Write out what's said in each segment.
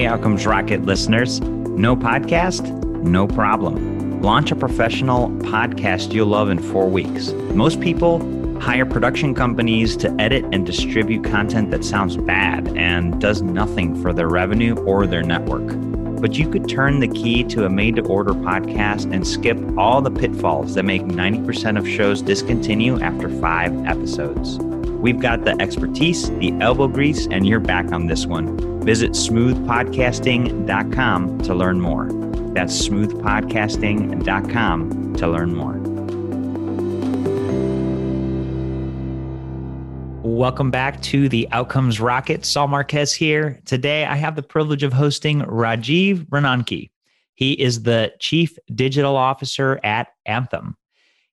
Hey, Outcomes Rocket listeners. No podcast? No problem. Launch a professional podcast you'll love in four weeks. Most people hire production companies to edit and distribute content that sounds bad and does nothing for their revenue or their network. But you could turn the key to a made to order podcast and skip all the pitfalls that make 90% of shows discontinue after five episodes. We've got the expertise, the elbow grease, and you're back on this one. Visit smoothpodcasting.com to learn more. That's smoothpodcasting.com to learn more. Welcome back to the Outcomes Rocket. Saul Marquez here. Today, I have the privilege of hosting Rajiv Ronanki. He is the Chief Digital Officer at Anthem.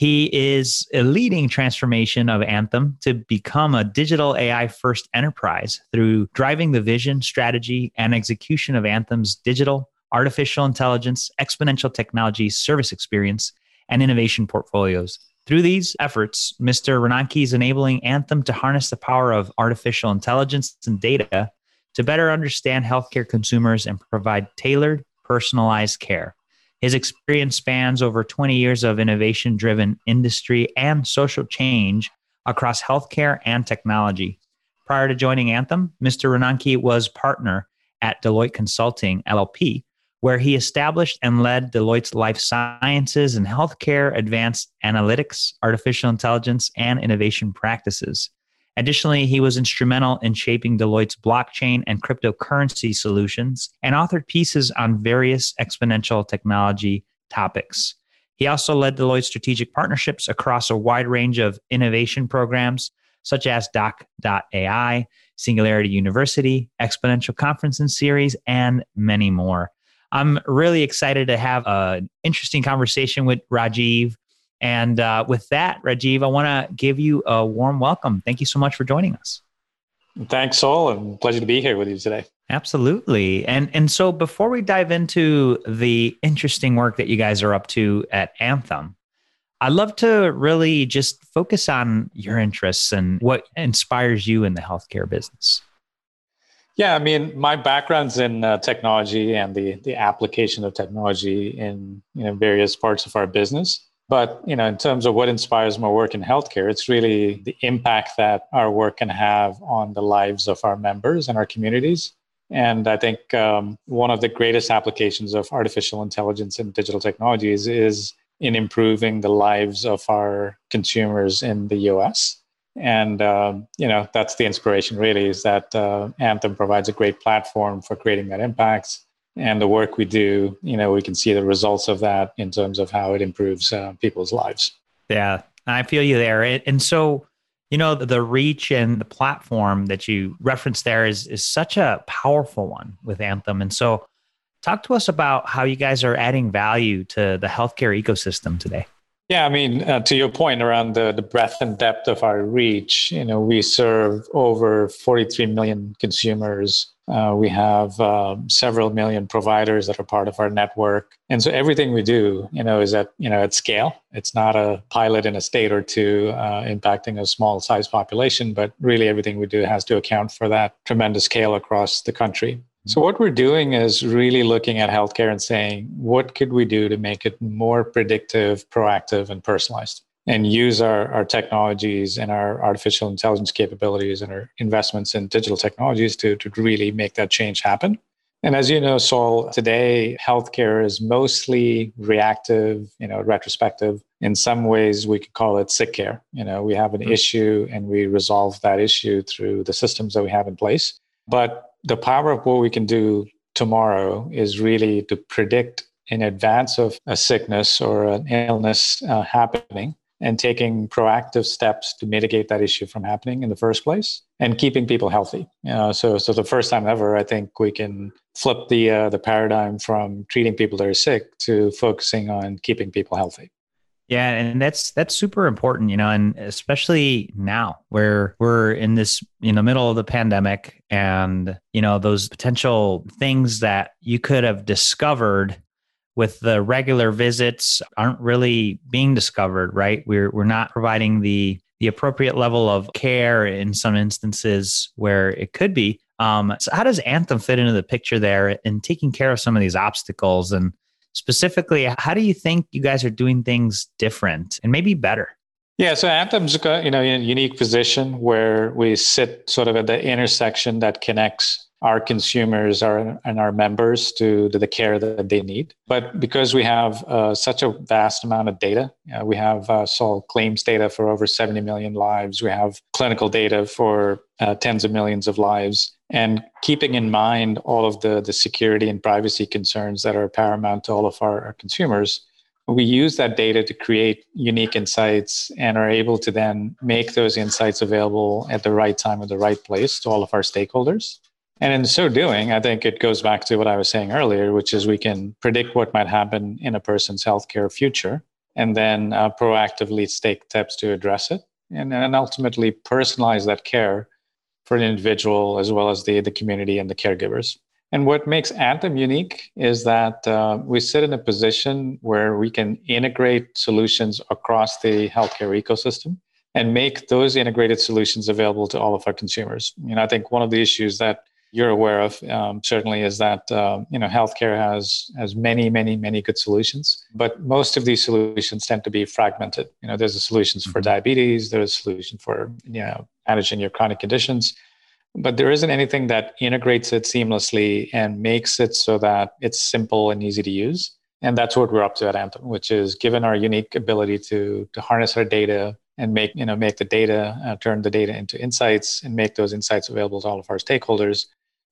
He is a leading transformation of Anthem to become a digital AI first enterprise through driving the vision, strategy, and execution of Anthem's digital, artificial intelligence, exponential technology, service experience, and innovation portfolios. Through these efforts, Mr. Ronanki is enabling Anthem to harness the power of artificial intelligence and data to better understand healthcare consumers and provide tailored, personalized care. His experience spans over 20 years of innovation driven industry and social change across healthcare and technology. Prior to joining Anthem, Mr. Ronanki was partner at Deloitte Consulting LLP, where he established and led Deloitte's life sciences and healthcare advanced analytics, artificial intelligence, and innovation practices. Additionally, he was instrumental in shaping Deloitte's blockchain and cryptocurrency solutions and authored pieces on various exponential technology topics. He also led Deloitte's strategic partnerships across a wide range of innovation programs such as Doc.ai, Singularity University, Exponential Conference and Series, and many more. I'm really excited to have an interesting conversation with Rajiv and uh, with that, Rajiv, I want to give you a warm welcome. Thank you so much for joining us. Thanks, Saul, and pleasure to be here with you today. Absolutely. And and so before we dive into the interesting work that you guys are up to at Anthem, I'd love to really just focus on your interests and what inspires you in the healthcare business. Yeah, I mean, my background's in uh, technology and the the application of technology in you know various parts of our business. But you know, in terms of what inspires my work in healthcare, it's really the impact that our work can have on the lives of our members and our communities. And I think um, one of the greatest applications of artificial intelligence and digital technologies is in improving the lives of our consumers in the U.S. And um, you know, that's the inspiration. Really, is that uh, Anthem provides a great platform for creating that impact and the work we do, you know, we can see the results of that in terms of how it improves uh, people's lives. Yeah, I feel you there. And so, you know, the reach and the platform that you referenced there is is such a powerful one with Anthem. And so, talk to us about how you guys are adding value to the healthcare ecosystem today. Yeah, I mean, uh, to your point around the, the breadth and depth of our reach, you know, we serve over 43 million consumers uh, we have um, several million providers that are part of our network, and so everything we do, you know, is at you know at scale. It's not a pilot in a state or two uh, impacting a small size population, but really everything we do has to account for that tremendous scale across the country. So what we're doing is really looking at healthcare and saying, what could we do to make it more predictive, proactive, and personalized? And use our, our technologies and our artificial intelligence capabilities and our investments in digital technologies to, to really make that change happen. And as you know, Saul, today healthcare is mostly reactive, you know, retrospective. In some ways, we could call it sick care. You know, we have an mm-hmm. issue and we resolve that issue through the systems that we have in place. But the power of what we can do tomorrow is really to predict in advance of a sickness or an illness uh, happening and taking proactive steps to mitigate that issue from happening in the first place and keeping people healthy. You know, so so the first time ever, I think we can flip the uh, the paradigm from treating people that are sick to focusing on keeping people healthy. Yeah, and that's that's super important, you know, and especially now where we're in this in the middle of the pandemic and you know those potential things that you could have discovered with the regular visits aren't really being discovered, right? We're we're not providing the the appropriate level of care in some instances where it could be. Um, so how does Anthem fit into the picture there in taking care of some of these obstacles? And specifically, how do you think you guys are doing things different and maybe better? Yeah, so Anthem's you know in a unique position where we sit sort of at the intersection that connects our consumers our, and our members to, to the care that they need. But because we have uh, such a vast amount of data, uh, we have uh, claims data for over 70 million lives. We have clinical data for uh, tens of millions of lives. And keeping in mind all of the, the security and privacy concerns that are paramount to all of our, our consumers, we use that data to create unique insights and are able to then make those insights available at the right time at the right place to all of our stakeholders. And in so doing, I think it goes back to what I was saying earlier, which is we can predict what might happen in a person's healthcare future and then uh, proactively take steps to address it and, and ultimately personalize that care for an individual as well as the, the community and the caregivers. And what makes Anthem unique is that uh, we sit in a position where we can integrate solutions across the healthcare ecosystem and make those integrated solutions available to all of our consumers. You know, I think one of the issues that you're aware of um, certainly is that uh, you know healthcare has has many many many good solutions but most of these solutions tend to be fragmented you know there's a solutions for mm-hmm. diabetes there's a solution for you know managing your chronic conditions but there isn't anything that integrates it seamlessly and makes it so that it's simple and easy to use. And that's what we're up to at Anthem, which is given our unique ability to, to harness our data and make, you know, make the data, uh, turn the data into insights and make those insights available to all of our stakeholders.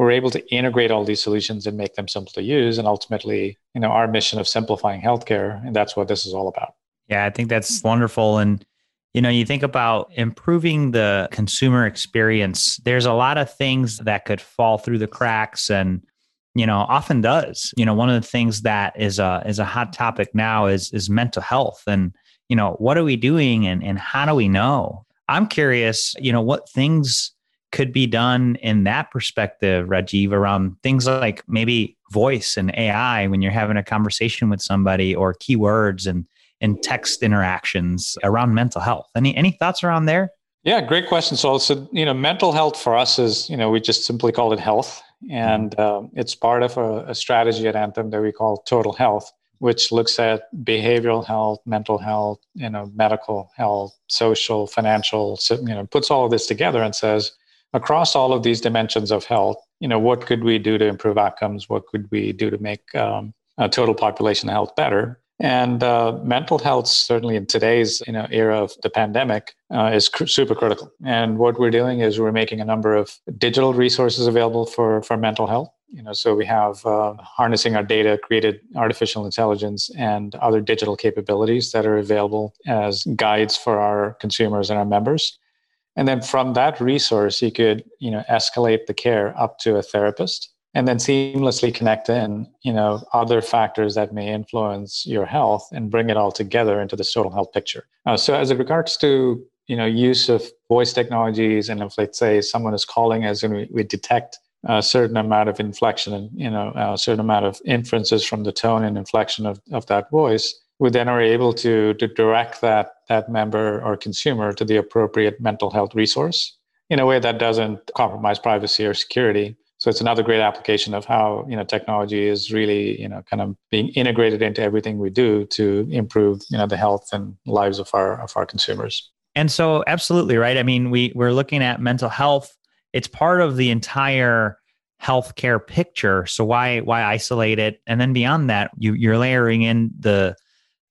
We're able to integrate all these solutions and make them simple to use. And ultimately, you know, our mission of simplifying healthcare, and that's what this is all about. Yeah, I think that's wonderful. And you know, you think about improving the consumer experience, there's a lot of things that could fall through the cracks and you know often does you know one of the things that is a is a hot topic now is is mental health and you know what are we doing and and how do we know i'm curious you know what things could be done in that perspective rajiv around things like maybe voice and ai when you're having a conversation with somebody or keywords and and text interactions around mental health. Any any thoughts around there? Yeah, great question. So, so you know, mental health for us is you know we just simply call it health, and uh, it's part of a, a strategy at Anthem that we call Total Health, which looks at behavioral health, mental health, you know, medical health, social, financial. So, you know, puts all of this together and says across all of these dimensions of health, you know, what could we do to improve outcomes? What could we do to make um, total population health better? And uh, mental health, certainly in today's you know era of the pandemic, uh, is cr- super critical. And what we're doing is we're making a number of digital resources available for for mental health. You know, so we have uh, harnessing our data, created artificial intelligence, and other digital capabilities that are available as guides for our consumers and our members. And then from that resource, you could you know escalate the care up to a therapist and then seamlessly connect in you know other factors that may influence your health and bring it all together into this total health picture. Uh, so as it regards to you know use of voice technologies and if let's say someone is calling as and we, we detect a certain amount of inflection and you know a certain amount of inferences from the tone and inflection of, of that voice we then are able to to direct that that member or consumer to the appropriate mental health resource in a way that doesn't compromise privacy or security. So it's another great application of how you know technology is really you know kind of being integrated into everything we do to improve you know the health and lives of our of our consumers. And so absolutely right? I mean we we're looking at mental health. It's part of the entire healthcare picture. So why why isolate it? And then beyond that you you're layering in the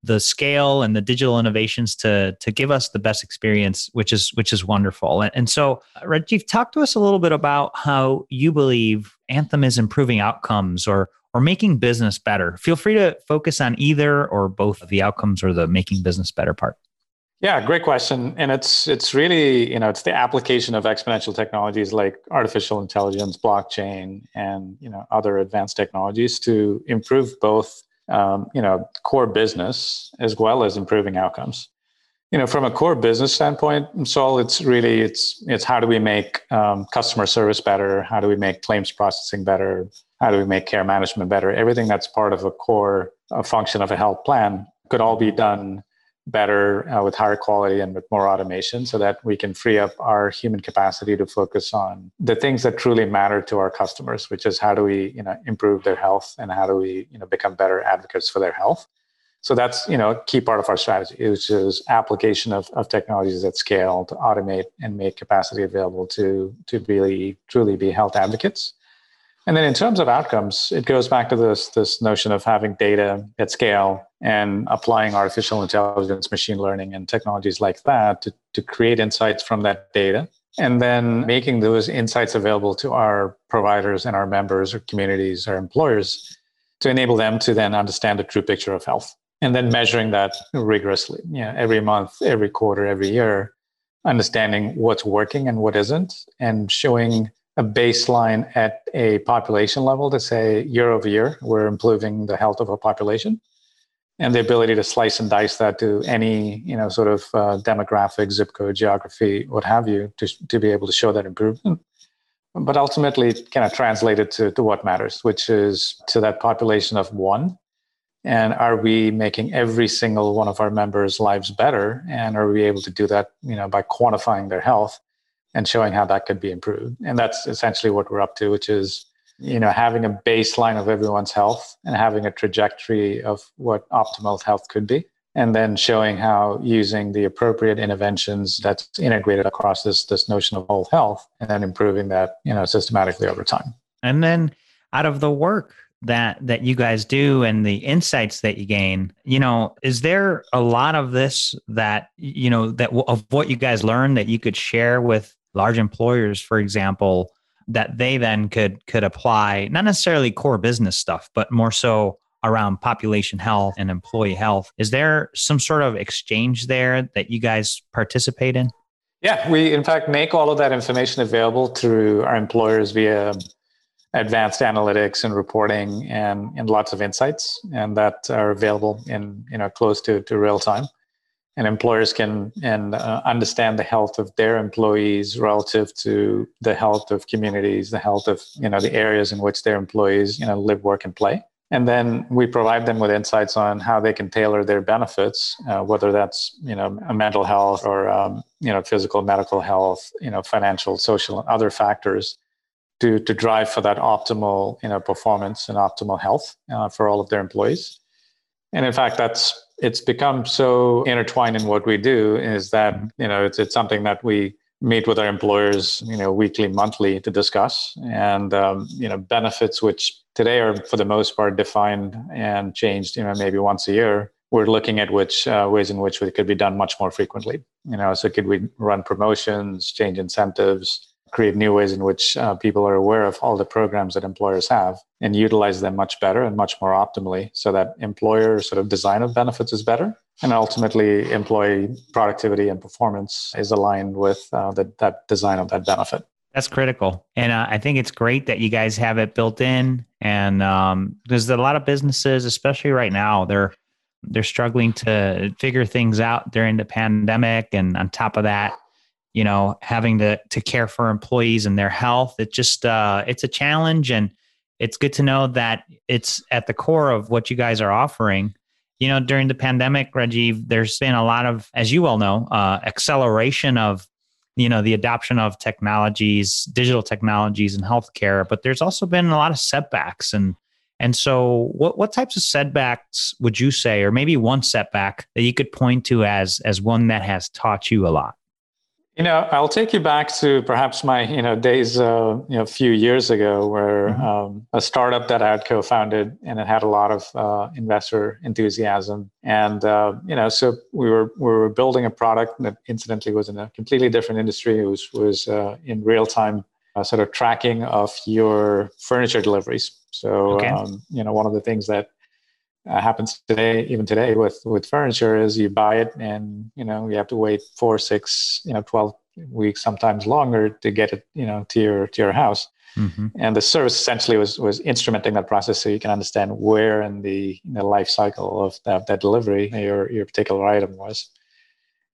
the scale and the digital innovations to to give us the best experience which is which is wonderful. And, and so uh, rajiv talk to us a little bit about how you believe anthem is improving outcomes or or making business better. Feel free to focus on either or both the outcomes or the making business better part. Yeah great question. And it's it's really you know it's the application of exponential technologies like artificial intelligence blockchain and you know other advanced technologies to improve both um, you know, core business as well as improving outcomes. You know, from a core business standpoint, so it's really it's it's how do we make um, customer service better? How do we make claims processing better? How do we make care management better? Everything that's part of a core a function of a health plan could all be done better uh, with higher quality and with more automation so that we can free up our human capacity to focus on the things that truly matter to our customers which is how do we you know improve their health and how do we you know become better advocates for their health. So that's you know a key part of our strategy which is application of, of technologies at scale to automate and make capacity available to to really truly be health advocates and then in terms of outcomes, it goes back to this, this notion of having data at scale and applying artificial intelligence, machine learning, and technologies like that to, to create insights from that data. And then making those insights available to our providers and our members or communities or employers to enable them to then understand the true picture of health. And then measuring that rigorously, you know, every month, every quarter, every year, understanding what's working and what isn't, and showing a baseline at a population level to say year over year we're improving the health of a population and the ability to slice and dice that to any you know sort of uh, demographic zip code geography what have you to, to be able to show that improvement. But ultimately kind of translate it to, to what matters which is to that population of one. And are we making every single one of our members lives better? And are we able to do that you know by quantifying their health and showing how that could be improved. And that's essentially what we're up to, which is you know having a baseline of everyone's health and having a trajectory of what optimal health could be and then showing how using the appropriate interventions that's integrated across this this notion of whole health and then improving that you know systematically over time and then out of the work that that you guys do and the insights that you gain you know is there a lot of this that you know that of what you guys learn that you could share with large employers, for example, that they then could could apply not necessarily core business stuff, but more so around population health and employee health. Is there some sort of exchange there that you guys participate in? Yeah, we in fact make all of that information available through our employers via advanced analytics and reporting and, and lots of insights and that are available in you know close to, to real time and employers can and uh, understand the health of their employees relative to the health of communities the health of you know the areas in which their employees you know live work and play. And then we provide them with insights on how they can tailor their benefits uh, whether that's you know mental health or um, you know physical medical health you know financial social and other factors to to drive for that optimal you know performance and optimal health uh, for all of their employees. And in fact that's it's become so intertwined in what we do is that you know it's it's something that we meet with our employers you know weekly monthly to discuss. And um, you know benefits which today are for the most part defined and changed you know maybe once a year we're looking at which uh, ways in which it could be done much more frequently. You know so could we run promotions change incentives create new ways in which uh, people are aware of all the programs that employers have and utilize them much better and much more optimally so that employer sort of design of benefits is better. And ultimately employee productivity and performance is aligned with uh, the, that design of that benefit. That's critical. And uh, i think it's great that you guys have it built in. And um, there's a lot of businesses especially right now they're they're struggling to figure things out during the pandemic. And on top of that you know having to to care for employees and their health. It just uh it's a challenge and it's good to know that it's at the core of what you guys are offering. You know during the pandemic rajiv there's been a lot of as you well know uh, acceleration of you know the adoption of technologies digital technologies in healthcare but there's also been a lot of setbacks. And and so what what types of setbacks would you say or maybe one setback that you could point to as as one that has taught you a lot you know, I'll take you back to perhaps my you know days uh, you know a few years ago, where mm-hmm. um, a startup that I had co-founded, and it had a lot of uh, investor enthusiasm, and uh, you know, so we were we were building a product that incidentally was in a completely different industry. It was was uh, in real time uh, sort of tracking of your furniture deliveries. So okay. um, you know, one of the things that uh, happens today, even today with with furniture, is you buy it and you know you have to wait four, six, you know, twelve weeks, sometimes longer, to get it, you know, to your to your house. Mm-hmm. And the service essentially was was instrumenting that process so you can understand where in the, in the life cycle of that, that delivery your your particular item was.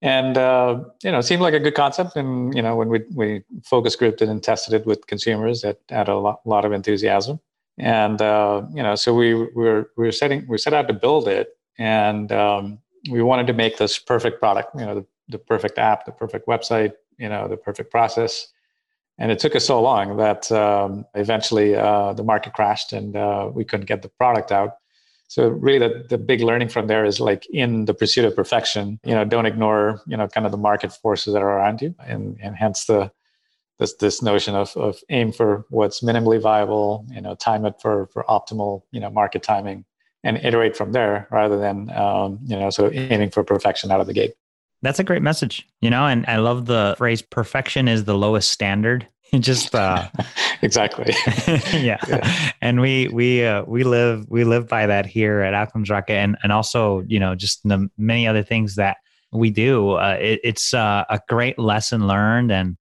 And uh, you know, it seemed like a good concept. And you know, when we we focus grouped it and tested it with consumers, it had a lot, lot of enthusiasm and uh, you know so we, we were we were setting we set out to build it and um, we wanted to make this perfect product, you know, the, the perfect app, the perfect website, you know, the perfect process. And it took us so long that um, eventually uh, the market crashed and uh, we couldn't get the product out. So really, the, the big learning from there is like in the pursuit of perfection, you know, don't ignore, you know, kind of the market forces that are around you, and and hence the this this notion of of aim for what's minimally viable, you know, time it for for optimal, you know, market timing, and iterate from there rather than um, you know sort of aiming for perfection out of the gate. That's a great message, you know, and I love the phrase "perfection is the lowest standard." Just uh, exactly, yeah. yeah. And we we uh, we live we live by that here at Outcomes Rocket, and and also you know just the many other things that we do. Uh, it, it's uh, a great lesson learned, and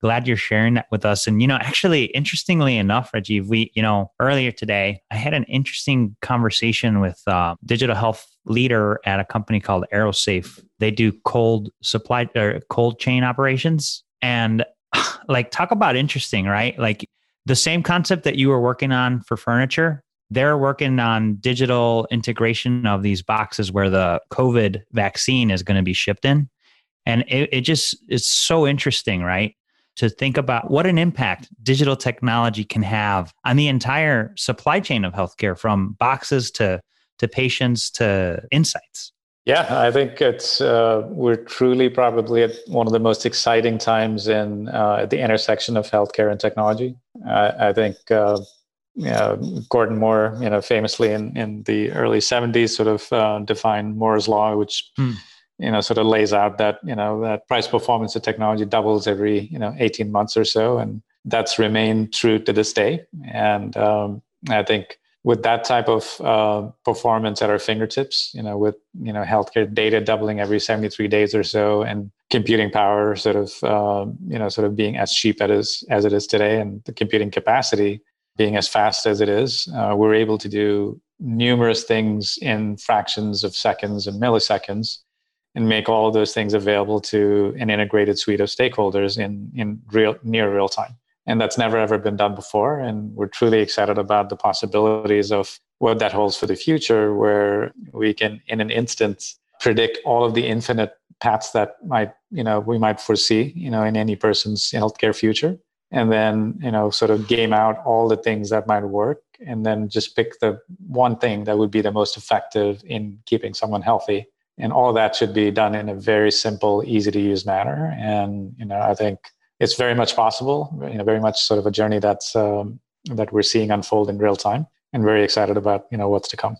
glad you're sharing that with us. And, you know, actually, interestingly enough, Rajiv, we, you know, earlier today, I had an interesting conversation with a uh, digital health leader at a company called Aerosafe. They do cold supply or cold chain operations. And like, talk about interesting, right? Like, the same concept that you were working on for furniture, they're working on digital integration of these boxes where the COVID vaccine is going to be shipped in. And it, it just is so interesting, right? To think about what an impact digital technology can have on the entire supply chain of healthcare from boxes to to patients to insights. Yeah i think it's uh, we're truly probably at one of the most exciting times in uh, at the intersection of healthcare and technology. I think uh, Gordon Moore, you know, famously in, in the early 70s, sort of uh, defined Moore's law, which hmm you know sort of lays out that you know that price performance of technology doubles every you know 18 months or so and that's remained true to this day. And um, i think with that type of uh, performance at our fingertips you know with you know healthcare data doubling every 73 days or so and computing power sort of uh, you know sort of being as cheap as as it is today and the computing capacity being as fast as it is uh, we're able to do numerous things in fractions of seconds and milliseconds and make all those things available to an integrated suite of stakeholders in, in real near real time. And that's never ever been done before. And we're truly excited about the possibilities of what that holds for the future, where we can, in an instant, predict all of the infinite paths that might, you know, we might foresee, you know, in any person's healthcare future. And then, you know, sort of game out all the things that might work and then just pick the one thing that would be the most effective in keeping someone healthy and all that should be done in a very simple easy to use manner. And you know i think it's very much possible you know very much sort of a journey that's um, that we're seeing unfold in real time and very excited about you know what's to come.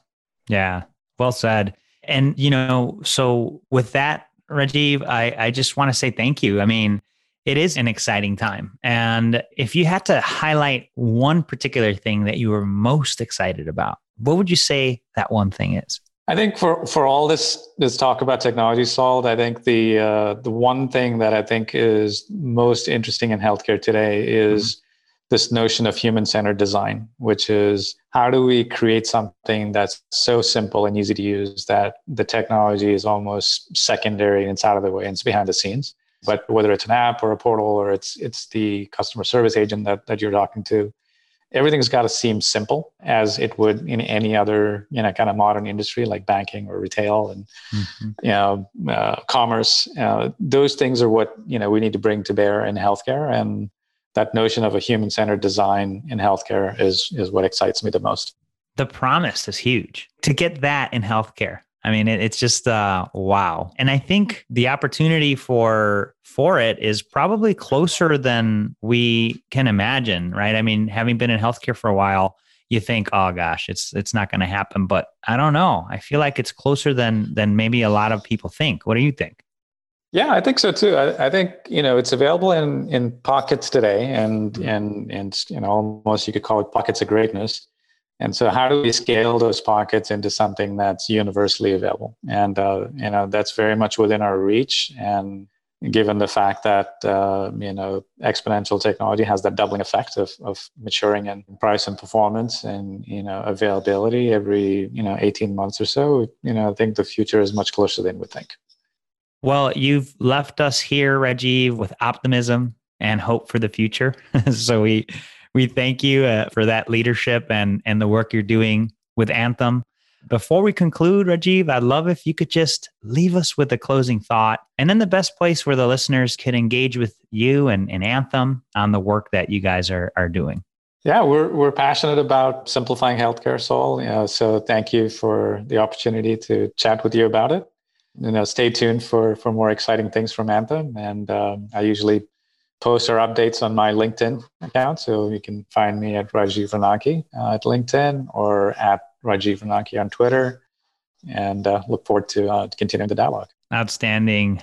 Yeah. Well said. And you know so with that rajiv i i just want to say thank you. I mean it is an exciting time. And if you had to highlight one particular thing that you were most excited about what would you say that one thing is I think for, for all this this talk about technology solved, I think the uh, the one thing that I think is most interesting in healthcare today is mm-hmm. this notion of human centered design, which is how do we create something that's so simple and easy to use that the technology is almost secondary and it's out of the way and it's behind the scenes. But whether it's an app or a portal or it's it's the customer service agent that, that you're talking to, everything's got to seem simple as it would in any other you know kind of modern industry like banking or retail and mm-hmm. you know uh, commerce. Uh, those things are what you know we need to bring to bear in healthcare and that notion of a human-centered design in healthcare is is what excites me the most. The promise is huge. To get that in healthcare I mean, it, it's just uh, wow. And I think the opportunity for for it is probably closer than we can imagine, right? I mean, having been in healthcare for a while, you think, oh gosh, it's it's not going to happen. But I don't know. I feel like it's closer than than maybe a lot of people think. What do you think? Yeah, I think so too. I, I, think you know it's available in in pockets today, and and and you know almost you could call it pockets of greatness. And so, how do we scale those pockets into something that's universally available? And uh, you know, that's very much within our reach. And given the fact that uh, you know exponential technology has that doubling effect of, of maturing in price and performance and you know availability every you know 18 months or so, you know, I think the future is much closer than we think. Well, you've left us here, Rajiv, with optimism and hope for the future. so we we thank you uh, for that leadership and and the work you're doing with Anthem. Before we conclude, Rajiv, I'd love if you could just leave us with a closing thought and then the best place where the listeners can engage with you and, and Anthem on the work that you guys are, are doing. Yeah, we're, we're passionate about simplifying healthcare, Saul. You know, so thank you for the opportunity to chat with you about it. You know, stay tuned for, for more exciting things from Anthem. And um, I usually post our updates on my LinkedIn account. So you can find me at Rajiv Ronanki uh, at LinkedIn or at Rajiv Ronanki on Twitter. And uh, look forward to uh, continuing the dialogue. Outstanding.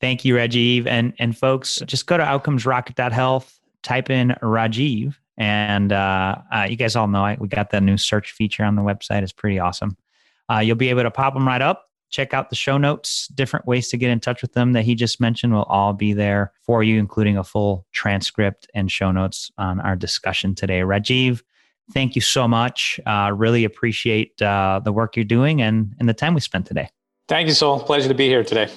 Thank you, Rajiv. And and folks, just go to outcomesrocket.health, type in Rajiv, and uh, uh, you guys all know I, we got that new search feature on the website. It's pretty awesome. Uh, you'll be able to pop them right up check out the show notes. Different ways to get in touch with them that he just mentioned will all be there for you, including a full transcript and show notes on our discussion today. Rajiv, thank you so much. Uh, really appreciate uh, the work you're doing and, and the time we spent today. Thank you, Saul. Pleasure to be here today.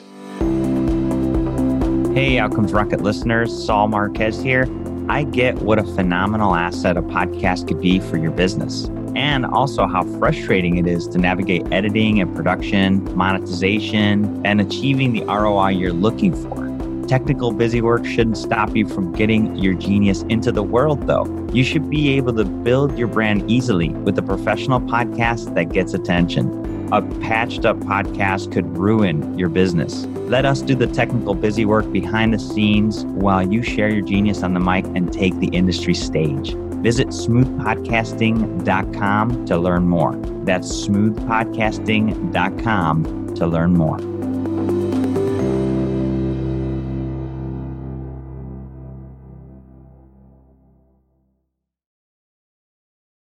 Hey, Outcomes Rocket listeners, Saul Marquez here. I get what a phenomenal asset a podcast could be for your business and also how frustrating it is to navigate editing and production, monetization, and achieving the ROI you're looking for. Technical busy work shouldn't stop you from getting your genius into the world, though. You should be able to build your brand easily with a professional podcast that gets attention. A patched up podcast could ruin your business. Let us do the technical busy work behind the scenes while you share your genius on the mic and take the industry stage. Visit smoothpodcasting.com to learn more. That's smoothpodcasting.com to learn more.